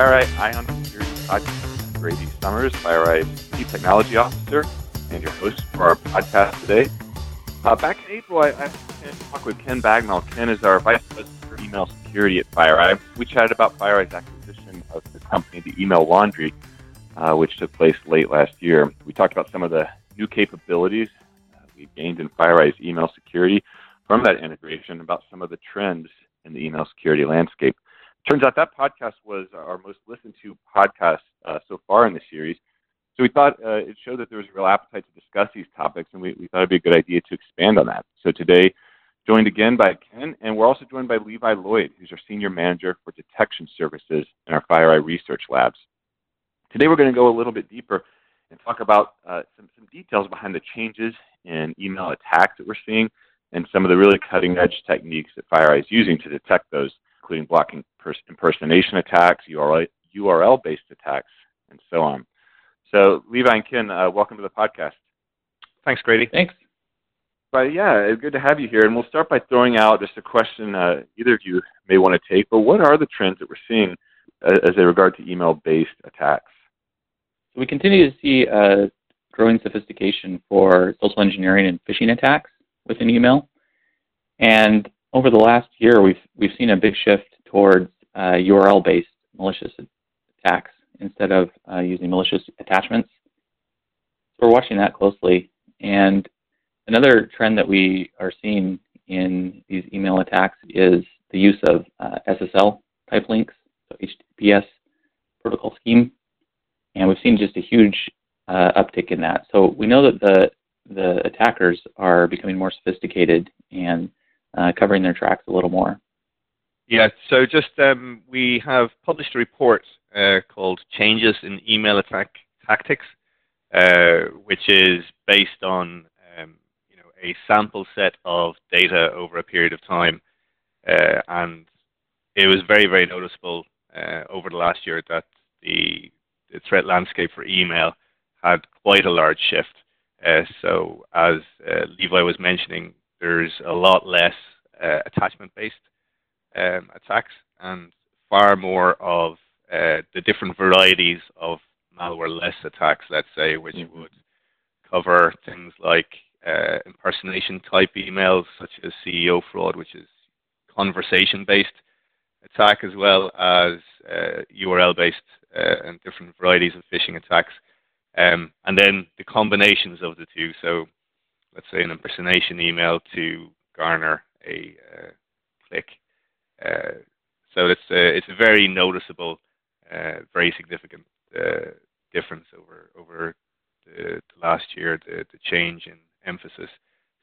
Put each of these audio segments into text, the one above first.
FireEye Eye on Security Podcast. I'm Grady Summers, FireEye's Chief Technology Officer and your host for our podcast today. Uh, back in April, I, I talked with Ken Bagnall. Ken is our Vice President for Email Security at FireEye. We chatted about FireEye's acquisition of the company, the Email Laundry, uh, which took place late last year. We talked about some of the new capabilities uh, we gained in FireEye's email security from that integration, about some of the trends in the email security landscape. Turns out that podcast was our most listened to podcast uh, so far in the series. So we thought uh, it showed that there was a real appetite to discuss these topics, and we, we thought it'd be a good idea to expand on that. So today, joined again by Ken, and we're also joined by Levi Lloyd, who's our Senior Manager for Detection Services in our FireEye Research Labs. Today, we're going to go a little bit deeper and talk about uh, some, some details behind the changes in email attacks that we're seeing and some of the really cutting edge techniques that FireEye is using to detect those including blocking impersonation attacks, URL, URL based attacks, and so on. So, Levi and Ken, uh, welcome to the podcast. Thanks, Grady. Thanks. But yeah, it's good to have you here. And we'll start by throwing out just a question uh, either of you may want to take. But what are the trends that we're seeing uh, as they regard to email based attacks? We continue to see a growing sophistication for social engineering and phishing attacks within email. And over the last year, we've we've seen a big shift towards uh, URL-based malicious attacks instead of uh, using malicious attachments. So we're watching that closely. And another trend that we are seeing in these email attacks is the use of uh, SSL type links, so HTTPS protocol scheme, and we've seen just a huge uh, uptick in that. So we know that the the attackers are becoming more sophisticated and uh, covering their tracks a little more. Yeah, so just um, we have published a report uh, called Changes in Email Attack Tactics, uh, which is based on um, you know a sample set of data over a period of time, uh, and it was very very noticeable uh, over the last year that the, the threat landscape for email had quite a large shift. Uh, so as Levi was mentioning, there's a lot less uh, attachment-based um, attacks and far more of uh, the different varieties of malware-less attacks, let's say, which mm-hmm. would cover things like uh, impersonation type emails, such as CEO fraud, which is conversation-based attack, as well as uh, URL-based uh, and different varieties of phishing attacks. Um, and then the combinations of the two. So let's say an impersonation email to garner a uh, click. Uh, so it's uh, it's a very noticeable, very significant difference over over the, the last year, the, the change in emphasis.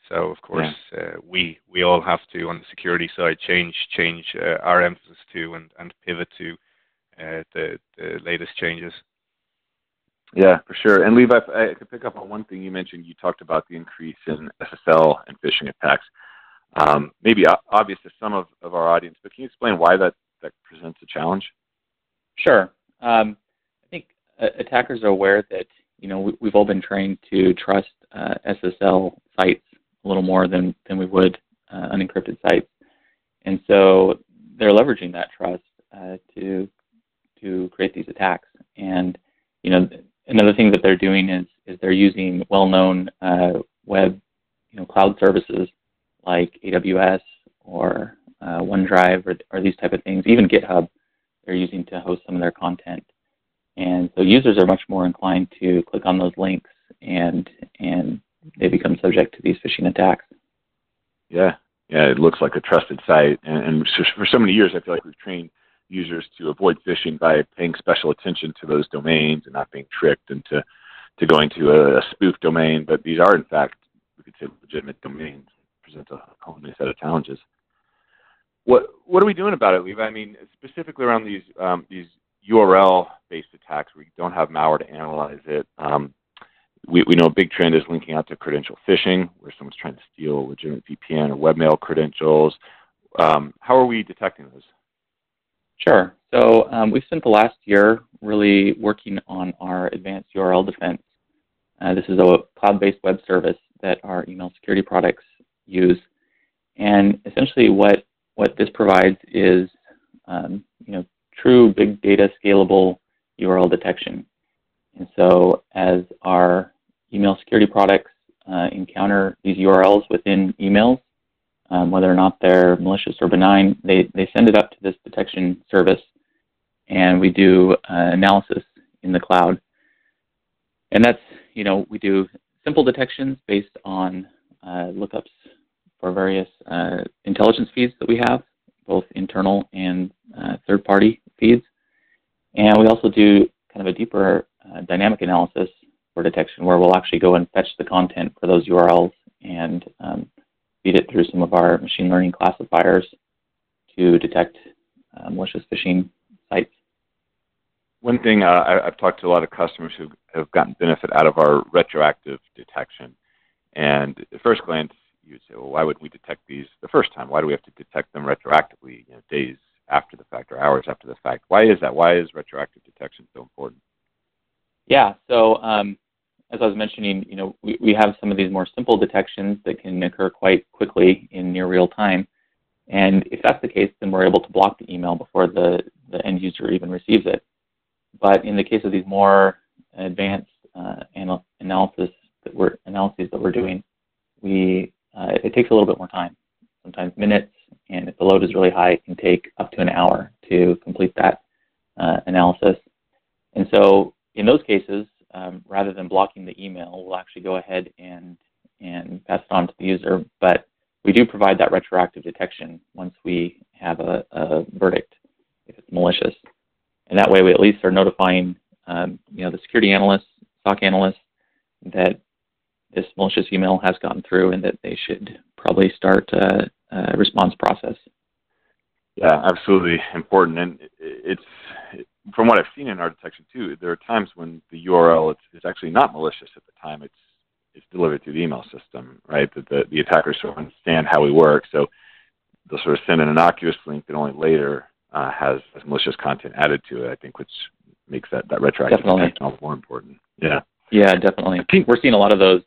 So of course yeah. uh, we we all have to on the security side change change uh, our emphasis to and, and pivot to uh, the the latest changes. Yeah, for sure. And Levi, I could pick up on one thing you mentioned. You talked about the increase in SSL and phishing attacks. Um, maybe obvious to some of, of our audience, but can you explain why that, that presents a challenge? Sure. Um, I think uh, attackers are aware that you know we, have all been trained to trust uh, SSL sites a little more than than we would uh, unencrypted sites, and so they're leveraging that trust uh, to to create these attacks. And you know another thing that they're doing is is they're using well-known uh, web you know cloud services like AWS or uh, OneDrive or, or these type of things, even GitHub, they're using to host some of their content. And so users are much more inclined to click on those links and and they become subject to these phishing attacks. Yeah, yeah, it looks like a trusted site, and, and for so many years, I feel like we've trained users to avoid phishing by paying special attention to those domains and not being tricked into to going to a, a spoof domain. But these are, in fact, we could say legitimate domains presents a whole new set of challenges. What what are we doing about it, Levi? I mean, specifically around these um, these URL-based attacks you don't have malware to analyze it. Um, we, we know a big trend is linking out to credential phishing, where someone's trying to steal legitimate VPN or webmail credentials. Um, how are we detecting those? Sure. So um, we've spent the last year really working on our advanced URL defense. Uh, this is a cloud-based web service that our email security products use. And essentially, what what this provides is, um, you know, true big data scalable URL detection. And so as our email security products uh, encounter these URLs within emails, um, whether or not they're malicious or benign, they, they send it up to this detection service and we do uh, analysis in the cloud. And that's, you know, we do simple detections based on uh, lookups for various uh, intelligence feeds that we have, both internal and uh, third-party feeds. And we also do kind of a deeper uh, dynamic analysis for detection where we'll actually go and fetch the content for those URLs and um, feed it through some of our machine learning classifiers to detect uh, malicious phishing sites. One thing uh, I, have talked to a lot of customers who have gotten benefit out of our retroactive detection. And at first glance, you'd say, well, why would we detect these the first time? Why do we have to detect them retroactively, you know, days after the fact or hours after the fact? Why is that? Why is retroactive detection so important? Yeah, so um, as I was mentioning, you know, we, we have some of these more simple detections that can occur quite quickly in near real time. And if that's the case, then we're able to block the email before the, the end user even receives it. But in the case of these more advanced uh, anal- analysis that we're analyses that we're doing, we uh, it takes a little bit more time, sometimes minutes, and if the load is really high, it can take up to an hour to complete that uh, analysis. And so in those cases, um, rather than blocking the email, we'll actually go ahead and and pass it on to the user. But we do provide that retroactive detection once we have a, a verdict if it's malicious. And that way we at least are notifying um, you know, the security analysts, SOC analysts, that this malicious email has gotten through and that they should probably start a, a response process. Yeah, absolutely important. And it's from what I've seen in our detection too. There are times when the URL is, is actually not malicious at the time it's it's delivered through the email system, right? That the, the attackers sort of understand how we work, so they'll sort of send an innocuous link that only later uh, has, has malicious content added to it. I think, which makes that that retroactive all more important. Yeah. Yeah, definitely. We're seeing a lot of those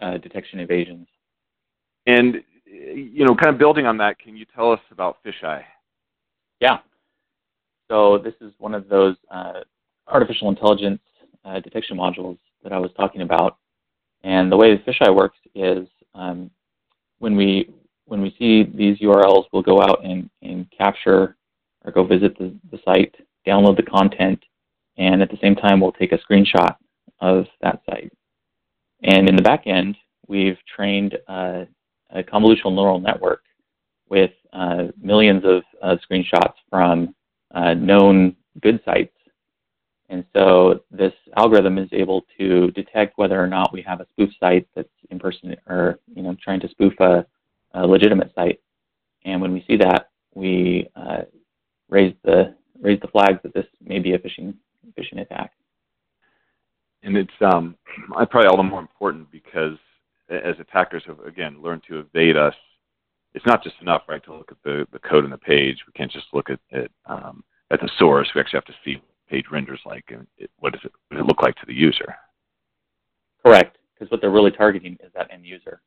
uh, detection evasions. And you know, kind of building on that, can you tell us about Fisheye? Yeah. So this is one of those uh, artificial intelligence uh, detection modules that I was talking about. And the way the Fisheye works is um, when we when we see these URLs, we'll go out and, and capture or go visit the, the site, download the content, and at the same time, we'll take a screenshot of that site. And in the back end, we've trained uh, a convolutional neural network with uh, millions of uh, screenshots from uh, known good sites. And so this algorithm is able to detect whether or not we have a spoof site that's impersonate or you know trying to spoof a, a legitimate site. And when we see that, we uh, raise the raise the flags that this may be a phishing phishing attack. And it's um, probably all the more important because as attackers have again learned to evade us, it's not just enough, right, to look at the, the code on the page. We can't just look at at, um, at the source. We actually have to see what page renders like and it, what does it what does it look like to the user. Correct, because what they're really targeting is that end user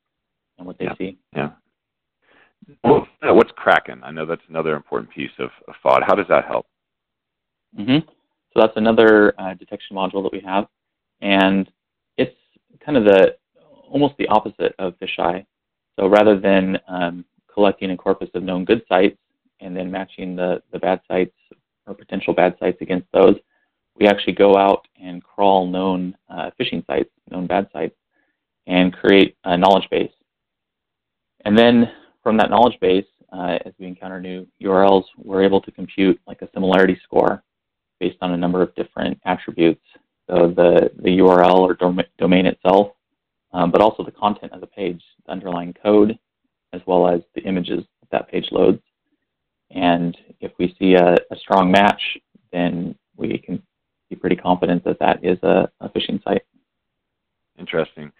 and what they yeah. see. Yeah. Well, what's Kraken? I know that's another important piece of, of FOD. How does that help? Mm-hmm. So that's another uh, detection module that we have, and it's kind of the almost the opposite of fisheye. So rather than um, collecting a corpus of known good sites and then matching the, the bad sites or potential bad sites against those, we actually go out and crawl known uh, phishing sites, known bad sites, and create a knowledge base. And then from that knowledge base, uh, as we encounter new URLs, we're able to compute like a similarity score based on a number of different attributes. So the, the URL or dom domain itself, um, but also the content of the page, the underlying code, as well as the images that, page loads. And if we see a, a, strong match, then we can be pretty confident that that is a, a phishing site. Interesting.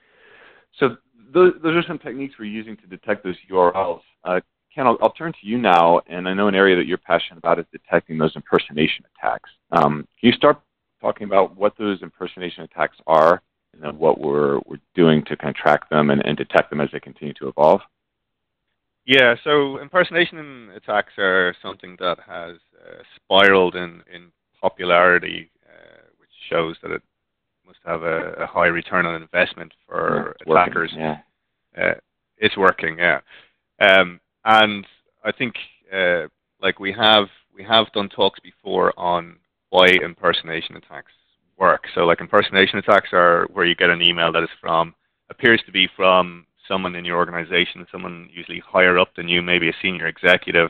So those, those are some techniques we're using to detect those URLs. Uh, Ken, I'll, I'll, turn to you now, and I know an area that you're passionate about is detecting those impersonation attacks. Um, can you start talking about what those impersonation attacks are, and then what we're, we're doing to kind of track them and, and detect them as they continue to evolve? Yeah, so impersonation attacks are something that has uh, spiraled in, in popularity, uh, which shows that it must have a, a high return on investment for yeah, attackers. Working, yeah. Uh, it's working, yeah. Um, and I think uh, like we have we have done talks before on why impersonation attacks work. So like impersonation attacks are where you get an email that is from appears to be from someone in your organization, someone usually higher up than you, maybe a senior executive,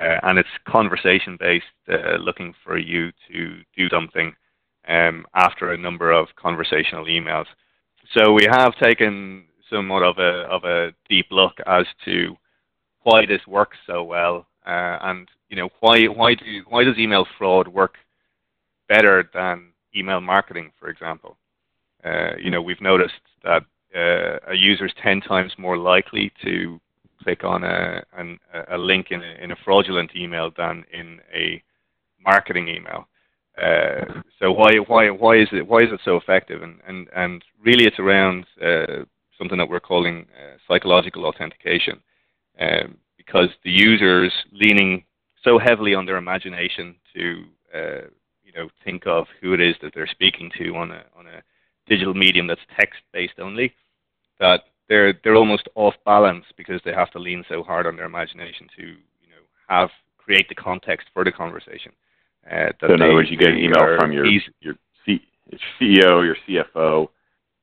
uh, and it's conversation based, uh, looking for you to do something um, after a number of conversational emails. So we have taken somewhat of a of a deep look as to why this works so well, uh, and you know why why do why does email fraud work better than email marketing, for example? Uh, you know we've noticed that uh, a user is 10 times more likely to click on a, an, a link in a, in a fraudulent email than in a marketing email. Uh, so why why why is it why is it so effective? And and and really, it's around uh, something that we're calling uh, psychological authentication, um, because the users leaning so heavily on their imagination to uh, know think of who it is that they're speaking to on a on a digital medium that's text based only, that they're they're almost off balance because they have to lean so hard on their imagination to you know have create the context for the conversation. Uh, so in other words, you get an email from your easy. your C, CEO, your CFO,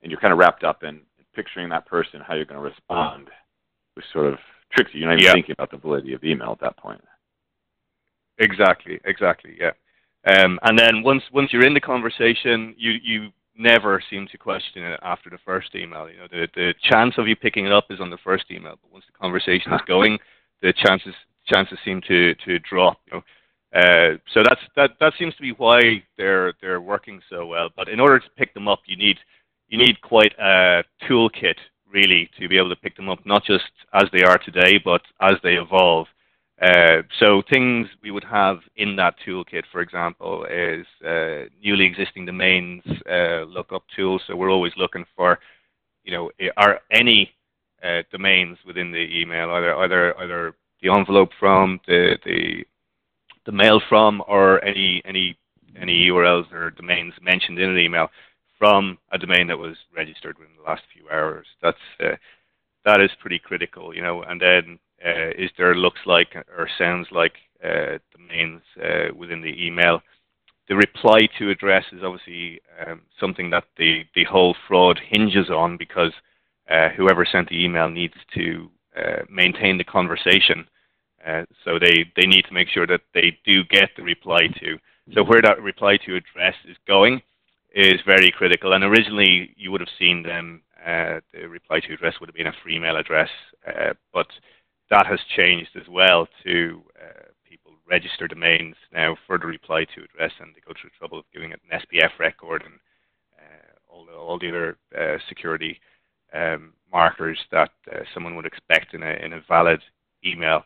and you're kind of wrapped up in picturing that person, how you're going to respond, which sort of tricks you. You're not even yeah. thinking about the validity of the email at that point. Exactly, exactly, yeah. Um, and then once once you're in the conversation, you you never seem to question it after the first email. You know, the the chance of you picking it up is on the first email, but once the conversation is going, the chances chances seem to to drop. You know. Uh, so that's that that seems to be why they're they're working so well. But in order to pick them up, you need you need quite a toolkit really to be able to pick them up, not just as they are today, but as they evolve. Uh, so things we would have in that toolkit, for example, is uh, newly existing domains uh, lookup tools. So we're always looking for, you know, are any uh, domains within the email, either either either the envelope from, the the the mail from, or any any any URLs or domains mentioned in an email from a domain that was registered within the last few hours. That's uh, that is pretty critical, you know. And then is there looks like or sounds like uh, domains uh, within the email. The reply to address is obviously um, something that the, the whole fraud hinges on because uh, whoever sent the email needs to uh, maintain the conversation. Uh, so they, they need to make sure that they do get the reply to. So where that reply to address is going is very critical. And originally you would have seen them, the reply to address would have been a free email address, but that has changed as well to uh, people register domains now for the reply to address and they go through trouble of giving it an SPF record and uh, all, the, all the other uh, security um, markers that uh, someone would expect in a, in a valid email.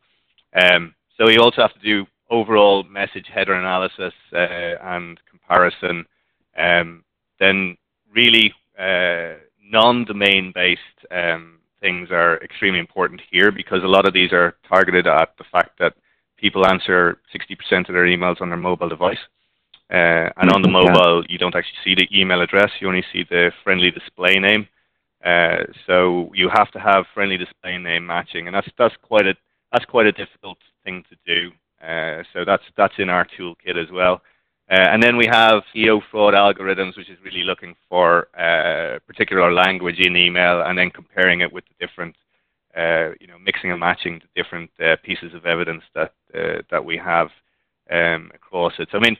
Um, so you also have to do overall message header analysis uh, and comparison. Um, then really uh, non-domain based um, things are extremely important here because a lot of these are targeted at the fact that people answer 60% of their emails on their mobile device. Uh, and on the mm-hmm. mobile, you don't actually see the email address, you only see the friendly display name. Uh, so you have to have friendly display name matching, and that's that's quite a that's quite a difficult thing to do. Uh, so that's that's in our toolkit as well. Uh, and then we have CEO fraud algorithms, which is really looking for uh, particular language in email and then comparing it with the different, uh, you know, mixing and matching the different uh, pieces of evidence that uh, that we have um, across it. So I mean,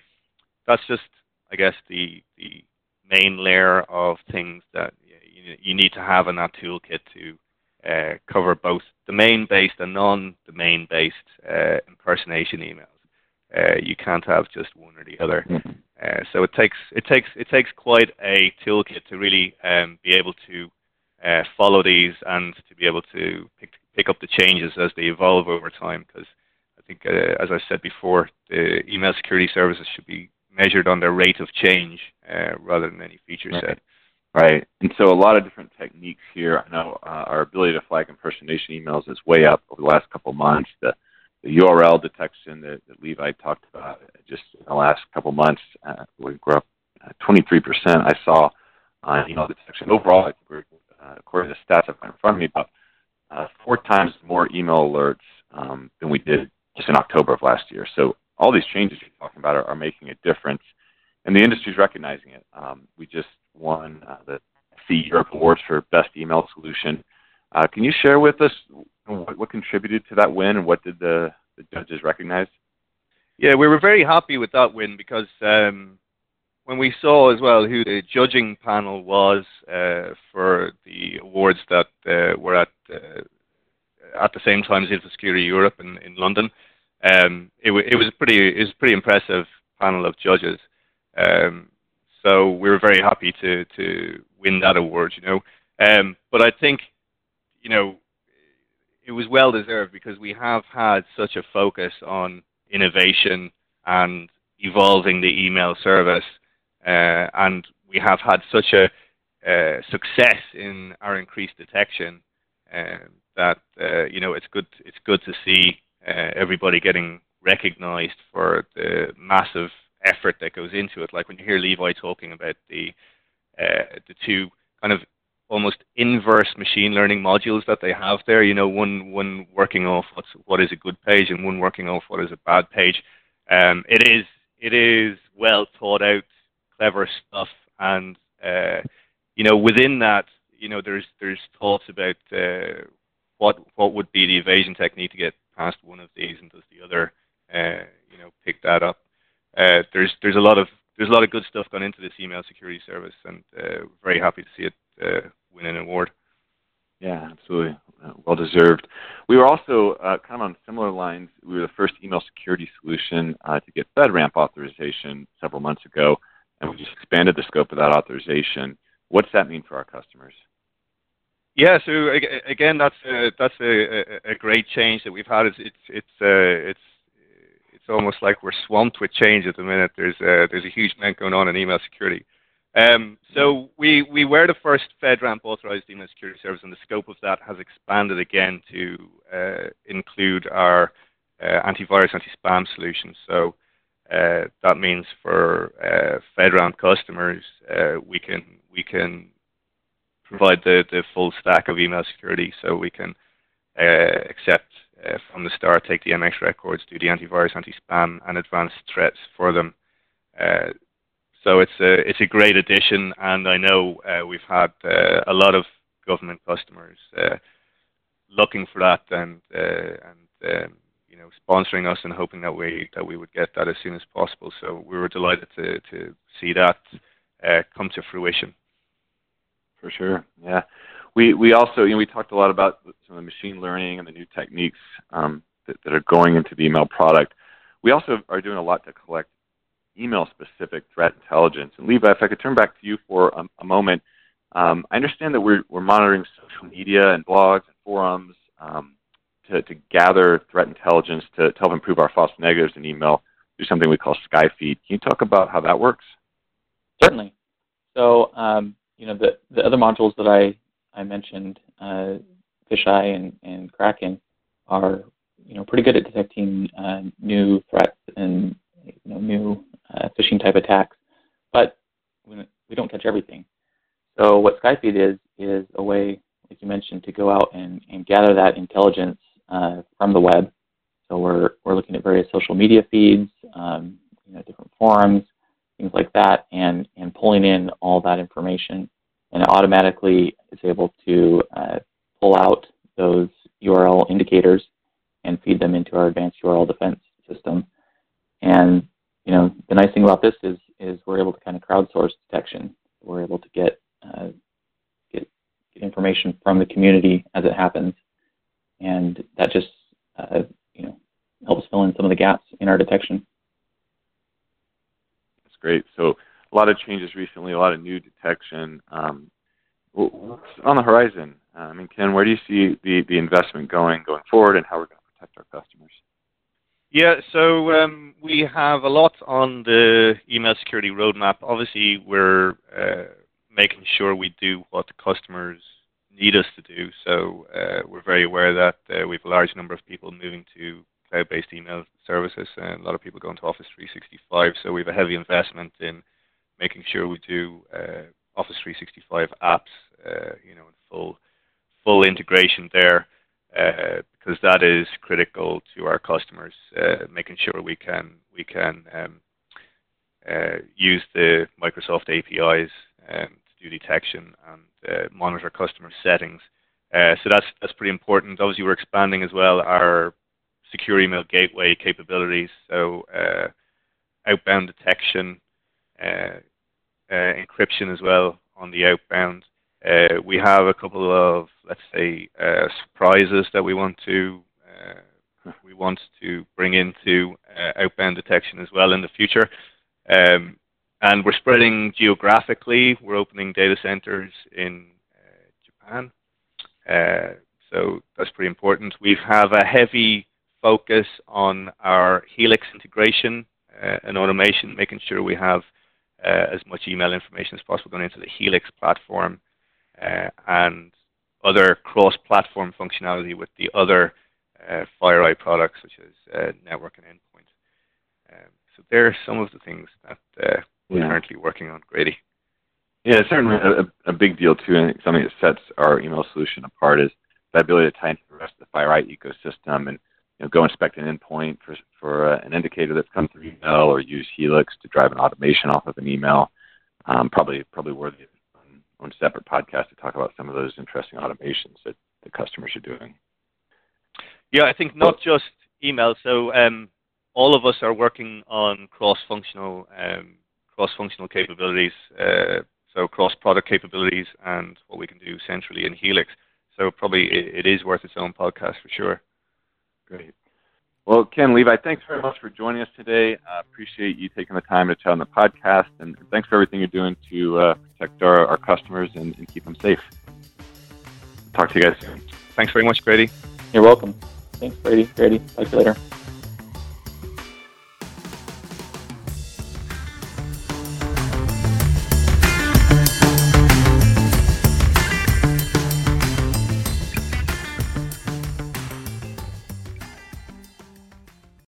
that's just, I guess, the the main layer of things that you, you need to have in that toolkit to uh, cover both domain-based and non-domain-based impersonation emails. Uh, you can't have just one or the other. Mm-hmm. Uh, so it takes it takes it takes quite a toolkit to really um, be able to uh, follow these and to be able to pick pick up the changes as they evolve over time. Because I think, uh, as I said before, the email security services should be measured on their rate of change uh, rather than any feature right. set. Right. And so a lot of different techniques here. I know uh, our ability to flag impersonation emails is way up over the last couple of months. The, the URL detection that, that Levi talked about just in the last couple months, uh, we grew up uh, 23%. I saw on email detection. Overall, I think we're, uh, according to the stats got in front of me, about uh, four times more email alerts um, than we did just in October of last year. So all these changes you're talking about are, are making a difference, and the industry is recognizing it. Um, we just won uh, the CE Europe Awards for Best Email Solution. Uh, can you share with us what, what, contributed to that win and what did the, the, judges recognize? Yeah, we were very happy with that win because um, when we saw as well who the judging panel was uh, for the awards that uh, were at uh, at the same time as InfoSecurity Europe in, in London, um, it, it, was pretty it was pretty impressive panel of judges. Um, so we were very happy to to win that award, you know. Um, but I think, you know, it was well deserved because we have had such a focus on innovation and evolving the email service, uh, and we have had such a uh, success in our increased detection uh, that uh, you know it's good it's good to see uh, everybody getting recognized for the massive effort that goes into it. Like when you hear Levi talking about the uh, the two kind of almost inverse machine learning modules that they have there. You know, one one working off what's what is a good page and one working off what is a bad page. Um, it is it is well thought out, clever stuff, and uh, you know within that, you know there's there's thoughts about uh, what what would be the evasion technique to get past one of these, and does the other uh, you know pick that up? uh, there's there's a lot of there's a lot of good stuff gone into this email security service, and uh, very happy to see it uh, win an award. Yeah, absolutely, uh, well deserved. We were also uh, kind of on similar lines. We were the first email security solution uh, to get FedRAMP authorization several months ago, and we just expanded the scope of that authorization. What's that mean for our customers? Yeah, so again, that's a, that's a, a, great change that we've had. It's it's it's, it's it's almost like we're swamped with change at the minute. There's a, there's a huge amount going on in email security. Um, so we, we were the first FedRAMP authorized email security service, and the scope of that has expanded again to uh, include our uh, antivirus, anti-spam solutions. So uh, that means for uh, FedRAMP customers, uh, we can we can provide the, the full stack of email security. So we can uh, accept uh, from the start, take the MX records, do the antivirus, anti-spam, and advanced threats for them. Uh, so it's a it's a great addition, and I know uh, we've had uh, a lot of government customers uh, looking for that and uh, and um, you know sponsoring us and hoping that we that we would get that as soon as possible. So we were delighted to to see that come to fruition. For sure, yeah we we also you know we talked a lot about some of the machine learning and the new techniques um, that, that, are going into the email product. We also are doing a lot to collect email specific threat intelligence. And Levi, if I could turn back to you for a, a moment, um, I understand that we're we're monitoring social media and blogs and forums um, to, to gather threat intelligence to, to help improve our false negatives in email through something we call Skyfeed. Can you talk about how that works? Certainly. So, um, you know, the, the other modules that I I mentioned, uh, Fisheye and, and Kraken are you know pretty good at detecting uh, new threats and you know, new uh, phishing type attacks, but we don't catch everything. So what Skyfeed is is a way, like you mentioned, to go out and, and gather that intelligence uh, from the web. So we're we're looking at various social media feeds, um, you know, different forums, things like that, and and pulling in all that information and it automatically is able to uh, pull out those URL indicators and feed them into our advanced URL defense system. And you know, the nice thing about this is is we're able to kind of crowdsource detection. We're able to get uh, get, get information from the community as it happens, and that just uh, you know helps fill in some of the gaps in our detection. That's great. So a lot of changes recently, a lot of new detection. Um, what's on the horizon? Uh, I mean, Ken, where do you see the, investment going going forward, and how we're going to protect our customers? Yeah, so um, we have a lot on the email security roadmap. Obviously, we're uh, making sure we do what customers need us to do. So uh, we're very aware that we have a large number of people moving to cloud-based email services, and a lot of people going to Office 365. So we have a heavy investment in making sure we do uh, Office 365 apps, uh, you know, in full full integration there, uh, because that is critical to our customers, uh, making sure we can we can um, uh, use the Microsoft APIs um, to do detection and uh, monitor customer settings. so that's that's pretty important. Obviously, we're expanding as well our secure email gateway capabilities, so uh, outbound detection, uh, uh, encryption as well on the outbound. Uh, we have a couple of, let's say, uh, surprises that we want to uh, we want to bring into outbound detection as well in the future. Um, and we're spreading geographically. We're opening data centers in Japan. so that's pretty important. We have a heavy focus on our Helix integration uh, and automation, making sure we have uh, as much email information as possible going into the Helix platform uh, and other cross-platform functionality with the other uh, FireEye products, such as uh, network and endpoint. Um, so there are some of the things that uh, we're currently working on, Grady. Yeah, certainly a, a, big deal too, and something that sets our email solution apart is the ability to tie into the rest of the FireEye ecosystem and you know, go inspect an endpoint for, for uh, an indicator that's come through email or use Helix to drive an automation off of an email. Um, probably probably worthy of on a separate podcast to talk about some of those interesting automations that the customers are doing. Yeah, I think not just email. So um, all of us are working on cross-functional um, cross-functional capabilities. Uh, so cross-product capabilities and what we can do centrally in Helix. So probably it, it is worth its own podcast for sure. Great. Well, Ken Levi, thanks very much for joining us today. I uh, appreciate you taking the time to chat on the podcast, and thanks for everything you're doing to uh, protect our, our customers and, and, keep them safe. Talk to you guys soon. Thanks very much, Grady. You're welcome. Thanks, Brady. Grady. Talk to you later.